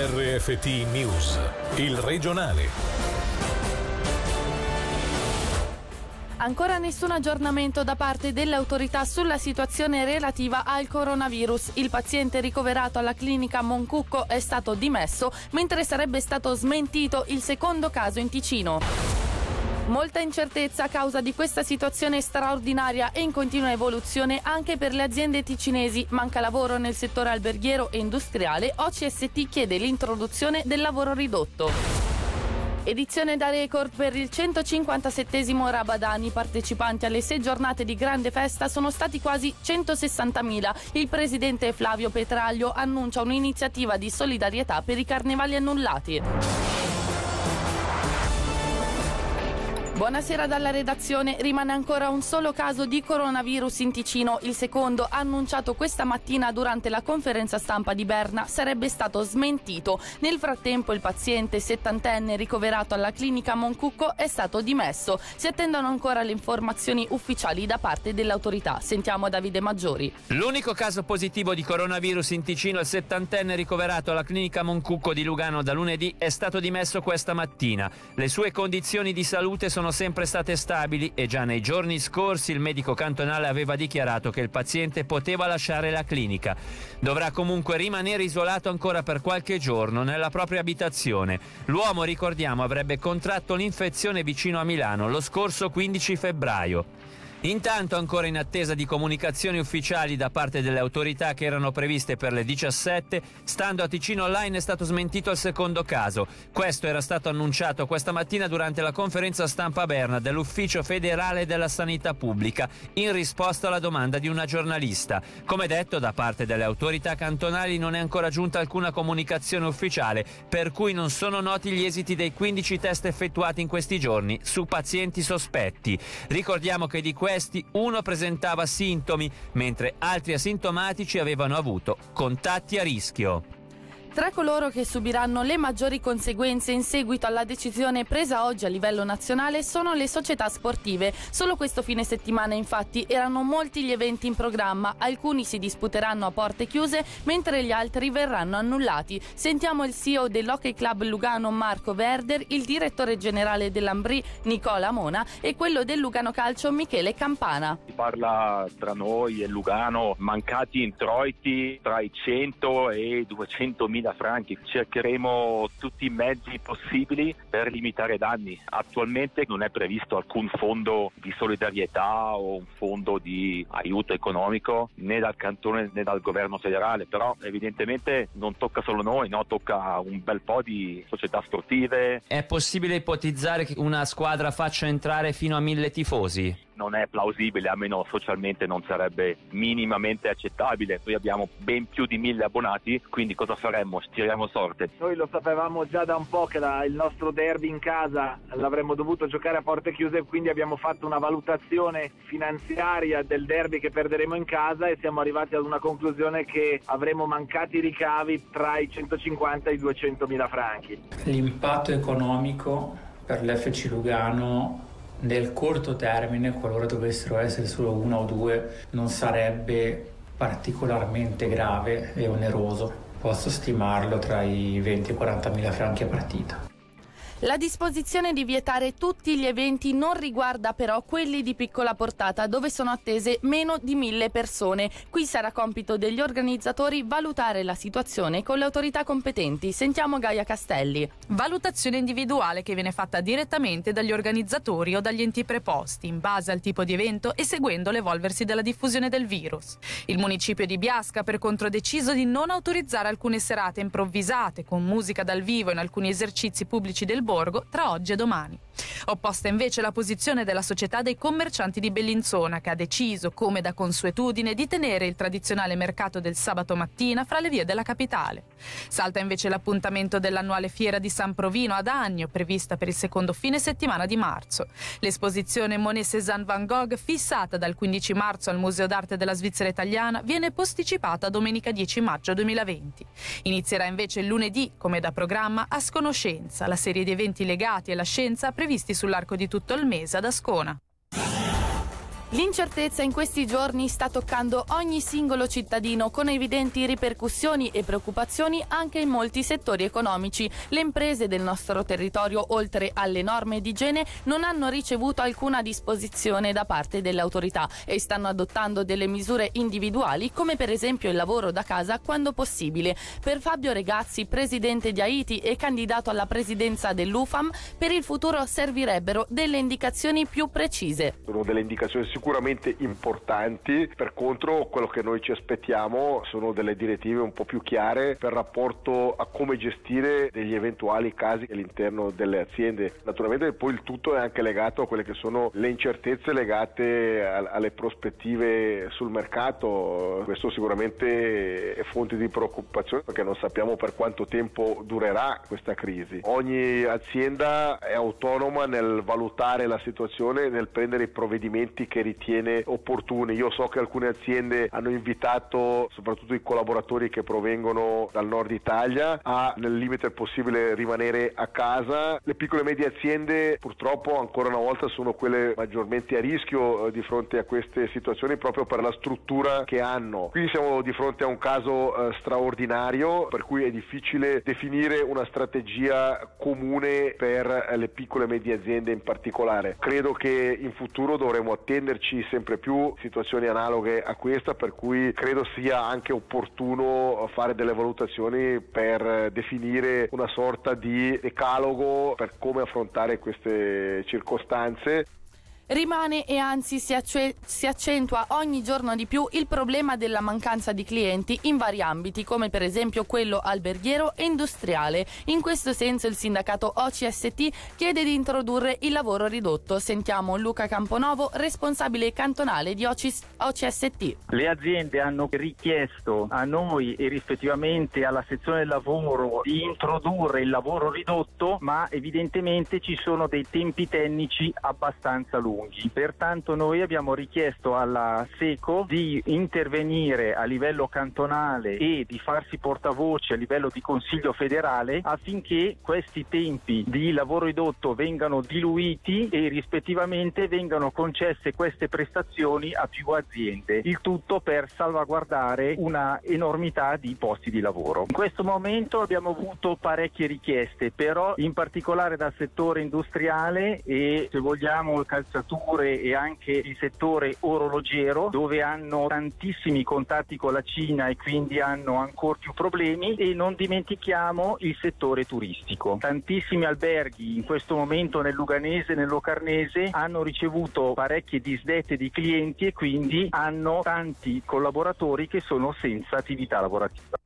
RFT News, il regionale. Ancora nessun aggiornamento da parte delle autorità sulla situazione relativa al coronavirus. Il paziente ricoverato alla clinica Moncucco è stato dimesso, mentre sarebbe stato smentito il secondo caso in Ticino. Molta incertezza a causa di questa situazione straordinaria e in continua evoluzione anche per le aziende ticinesi. Manca lavoro nel settore alberghiero e industriale. OCST chiede l'introduzione del lavoro ridotto. Edizione da record per il 157 Rabadani. Partecipanti alle sei giornate di grande festa sono stati quasi 160.000. Il presidente Flavio Petraglio annuncia un'iniziativa di solidarietà per i carnevali annullati. Buonasera dalla redazione. Rimane ancora un solo caso di coronavirus in Ticino. Il secondo, annunciato questa mattina durante la conferenza stampa di Berna, sarebbe stato smentito. Nel frattempo il paziente settantenne ricoverato alla clinica Moncucco è stato dimesso. Si attendono ancora le informazioni ufficiali da parte dell'autorità. Sentiamo Davide Maggiori. L'unico caso positivo di coronavirus in Ticino, il settantenne ricoverato alla clinica Moncucco di Lugano da lunedì, è stato dimesso questa mattina. Le sue condizioni di salute sono sono sempre state stabili e già nei giorni scorsi il medico cantonale aveva dichiarato che il paziente poteva lasciare la clinica. Dovrà comunque rimanere isolato ancora per qualche giorno nella propria abitazione. L'uomo, ricordiamo, avrebbe contratto l'infezione vicino a Milano lo scorso 15 febbraio. Intanto, ancora in attesa di comunicazioni ufficiali da parte delle autorità che erano previste per le 17, stando a Ticino Online è stato smentito il secondo caso. Questo era stato annunciato questa mattina durante la conferenza stampa Berna dell'Ufficio federale della sanità pubblica, in risposta alla domanda di una giornalista. Come detto, da parte delle autorità cantonali non è ancora giunta alcuna comunicazione ufficiale, per cui non sono noti gli esiti dei 15 test effettuati in questi giorni su pazienti sospetti. Ricordiamo che di questo questi uno presentava sintomi, mentre altri asintomatici avevano avuto contatti a rischio. Tra coloro che subiranno le maggiori conseguenze in seguito alla decisione presa oggi a livello nazionale sono le società sportive. Solo questo fine settimana infatti erano molti gli eventi in programma, alcuni si disputeranno a porte chiuse mentre gli altri verranno annullati. Sentiamo il CEO dell'Hockey Club Lugano Marco Verder, il direttore generale dell'Ambri Nicola Mona e quello del Lugano Calcio Michele Campana. Si parla tra noi e Lugano mancati introiti tra i 100 e i 200 mila da franchi. Cercheremo tutti i mezzi possibili per limitare i danni. Attualmente non è previsto alcun fondo di solidarietà o un fondo di aiuto economico né dal cantone né dal governo federale, però evidentemente non tocca solo noi, no? tocca un bel po' di società sportive. È possibile ipotizzare che una squadra faccia entrare fino a mille tifosi? Non è plausibile, almeno socialmente non sarebbe minimamente accettabile. Noi abbiamo ben più di mille abbonati, quindi cosa faremmo? Stiriamo sorte. Noi lo sapevamo già da un po' che la, il nostro derby in casa l'avremmo dovuto giocare a porte chiuse, quindi abbiamo fatto una valutazione finanziaria del derby che perderemo in casa e siamo arrivati ad una conclusione che avremo mancati ricavi tra i 150 e i 200 mila franchi. L'impatto economico per l'FC Lugano nel corto termine, qualora dovessero essere solo una o due, non sarebbe particolarmente grave e oneroso. Posso stimarlo tra i 20 e i 40 mila franchi a partita. La disposizione di vietare tutti gli eventi non riguarda però quelli di piccola portata dove sono attese meno di mille persone. Qui sarà compito degli organizzatori valutare la situazione con le autorità competenti. Sentiamo Gaia Castelli. Valutazione individuale che viene fatta direttamente dagli organizzatori o dagli enti preposti in base al tipo di evento e seguendo l'evolversi della diffusione del virus. Il municipio di Biasca per contro deciso di non autorizzare alcune serate improvvisate con musica dal vivo in alcuni esercizi pubblici del Borgo tra oggi e domani. Opposta invece la posizione della società dei commercianti di Bellinzona che ha deciso, come da consuetudine, di tenere il tradizionale mercato del sabato mattina fra le vie della capitale. Salta invece l'appuntamento dell'annuale fiera di San Provino ad Agno, prevista per il secondo fine settimana di marzo. L'esposizione Monet Cézanne Van Gogh, fissata dal 15 marzo al Museo d'Arte della Svizzera Italiana, viene posticipata a domenica 10 maggio 2020. Inizierà invece lunedì, come da programma, a Sconoscenza, la serie di eventi legati alla scienza previsti sull'arco di tutto il mese ad Ascona. L'incertezza in questi giorni sta toccando ogni singolo cittadino con evidenti ripercussioni e preoccupazioni anche in molti settori economici. Le imprese del nostro territorio, oltre alle norme di igiene, non hanno ricevuto alcuna disposizione da parte delle autorità e stanno adottando delle misure individuali come per esempio il lavoro da casa quando possibile. Per Fabio Regazzi, presidente di Haiti e candidato alla presidenza dell'UFAM, per il futuro servirebbero delle indicazioni più precise. Sono delle indicazioni sicuramente importanti, per contro quello che noi ci aspettiamo sono delle direttive un po' più chiare per rapporto a come gestire degli eventuali casi all'interno delle aziende. Naturalmente poi il tutto è anche legato a quelle che sono le incertezze legate alle prospettive sul mercato, questo sicuramente è fonte di preoccupazione perché non sappiamo per quanto tempo durerà questa crisi. Ogni azienda è autonoma nel valutare la situazione, nel prendere i provvedimenti che ritiene opportuni. Io so che alcune aziende hanno invitato soprattutto i collaboratori che provengono dal nord Italia a nel limite possibile rimanere a casa. Le piccole e medie aziende purtroppo ancora una volta sono quelle maggiormente a rischio eh, di fronte a queste situazioni proprio per la struttura che hanno. Quindi siamo di fronte a un caso eh, straordinario per cui è difficile definire una strategia comune per le piccole e medie aziende in particolare. Credo che in futuro dovremo attenderci sempre più situazioni analoghe a questa, per cui credo sia anche opportuno fare delle valutazioni per definire una sorta di decalogo per come affrontare queste circostanze Rimane e anzi si, acce- si, accentua ogni giorno di più il problema della mancanza di clienti in vari ambiti, come per esempio quello alberghiero e industriale. In questo senso il sindacato OCST chiede di introdurre il lavoro ridotto. Sentiamo Luca Camponovo, responsabile cantonale di OCS- OCST. Le aziende hanno richiesto a noi e rispettivamente alla sezione del lavoro di introdurre il lavoro ridotto, ma evidentemente ci sono dei tempi tecnici abbastanza lunghi lunghi. Pertanto noi abbiamo richiesto alla SECO di intervenire a livello cantonale e di farsi portavoce a livello di Consiglio federale affinché questi tempi di lavoro ridotto vengano diluiti e rispettivamente vengano concesse queste prestazioni a più aziende. Il tutto per salvaguardare una enormità di posti di lavoro. In questo momento abbiamo avuto parecchie richieste, però in particolare dal settore industriale e se vogliamo calciatore manifatture e anche il settore orologiero dove hanno tantissimi contatti con la Cina e quindi hanno ancora più problemi e non dimentichiamo il settore turistico. Tantissimi alberghi in questo momento nel Luganese e nel Locarnese hanno ricevuto parecchie disdette di clienti e quindi hanno tanti collaboratori che sono senza attività lavorativa.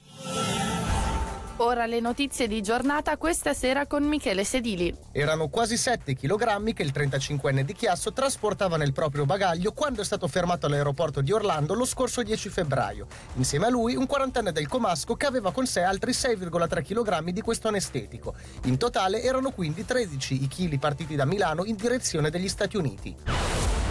Ora le notizie di giornata questa sera con Michele Sedili. Erano quasi 7 kg che il 35enne di Chiasso trasportava nel proprio bagaglio quando è stato fermato all'aeroporto di Orlando lo scorso 10 febbraio. Insieme a lui un quarantenne del Comasco che aveva con sé altri 6,3 kg di questo anestetico. In totale erano quindi 13 i chili partiti da Milano in direzione degli Stati Uniti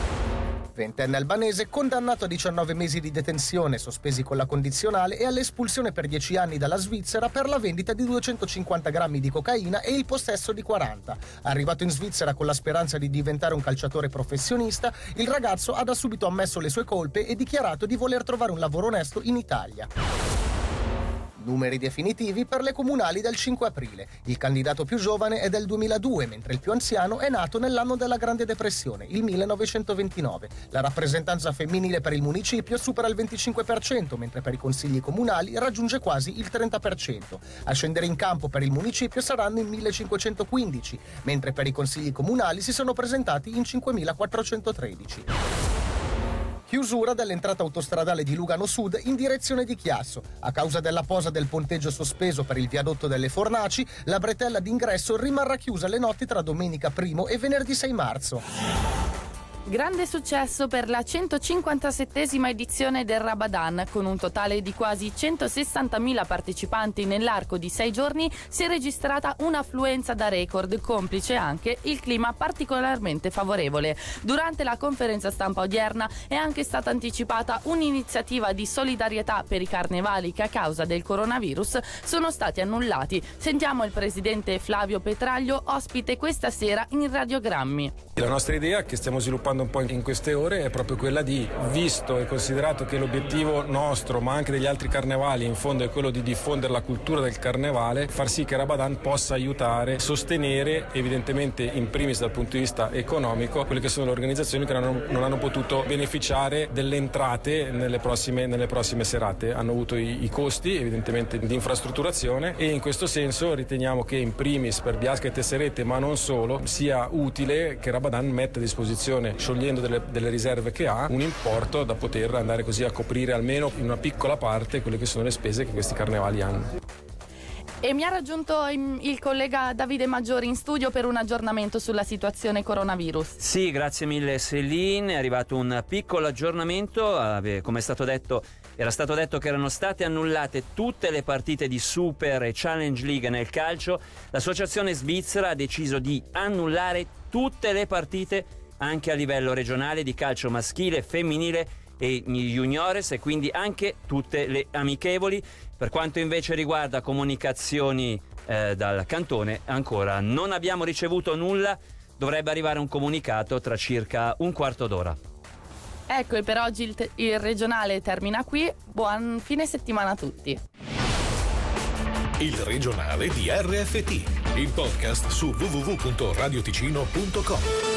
ventenne albanese condannato a 19 mesi di detenzione sospesi con la condizionale e all'espulsione per 10 anni dalla Svizzera per la vendita di 250 grammi di cocaina e il possesso di 40. Arrivato in Svizzera con la speranza di diventare un calciatore professionista, il ragazzo ha da subito ammesso le sue colpe e dichiarato di voler trovare un lavoro onesto in Italia. Numeri definitivi per le comunali del 5 aprile. Il candidato più giovane è del 2002, mentre il più anziano è nato nell'anno della Grande Depressione, il 1929. La rappresentanza femminile per il municipio supera il 25%, mentre per i consigli comunali raggiunge quasi il 30%. A scendere in campo per il municipio saranno in 1515, mentre per i consigli comunali si sono presentati in 5413. Chiusura dell'entrata autostradale di Lugano Sud in direzione di Chiasso. A causa della posa del ponteggio sospeso per il viadotto delle Fornaci, la bretella d'ingresso rimarrà chiusa le notti tra domenica 1 e venerdì 6 marzo. Grande successo per la 157esima edizione del Rabadan, con un totale di quasi 160.000 partecipanti nell'arco di sei giorni, si è registrata un'affluenza da record, complice anche il clima particolarmente favorevole. Durante la conferenza stampa odierna è anche stata anticipata un'iniziativa di solidarietà per i carnevali che a causa del coronavirus sono stati annullati. Sentiamo il presidente Flavio Petraglio, ospite questa sera in Radiogrammi. La nostra idea che stiamo sviluppando sviluppando un po' in queste ore è proprio quella di, visto e considerato che l'obiettivo nostro, ma anche degli altri carnevali, in fondo è quello di diffondere la cultura del carnevale, far sì che Rabadan possa aiutare, sostenere evidentemente in primis dal punto di vista economico quelle che sono le organizzazioni che non hanno, non hanno potuto beneficiare delle entrate nelle prossime, nelle prossime serate. Hanno avuto i, i costi evidentemente di infrastrutturazione e in questo senso riteniamo che in primis per Biasca e Tesserette, ma non solo, sia utile che Rabadan metta a disposizione, sciogliendo delle, delle riserve che ha, un importo da poter andare così a coprire almeno in una piccola parte quelle che sono le spese che questi carnevali hanno. E mi ha raggiunto il collega Davide Maggiori in studio per un aggiornamento sulla situazione coronavirus. Sì, grazie mille Celine, è arrivato un piccolo aggiornamento, come è stato detto era stato detto che erano state annullate tutte le partite di Super e Challenge League nel calcio. L'associazione svizzera ha deciso di annullare tutte le partite anche a livello regionale di calcio maschile, e femminile e juniores e quindi anche tutte le amichevoli. Per quanto invece riguarda comunicazioni eh, dal cantone, ancora non abbiamo ricevuto nulla, dovrebbe arrivare un comunicato tra circa un quarto d'ora. Ecco, e per oggi il, te- il regionale termina qui. Buon fine settimana a tutti. Il regionale di RFT, il podcast su www.radioticino.com.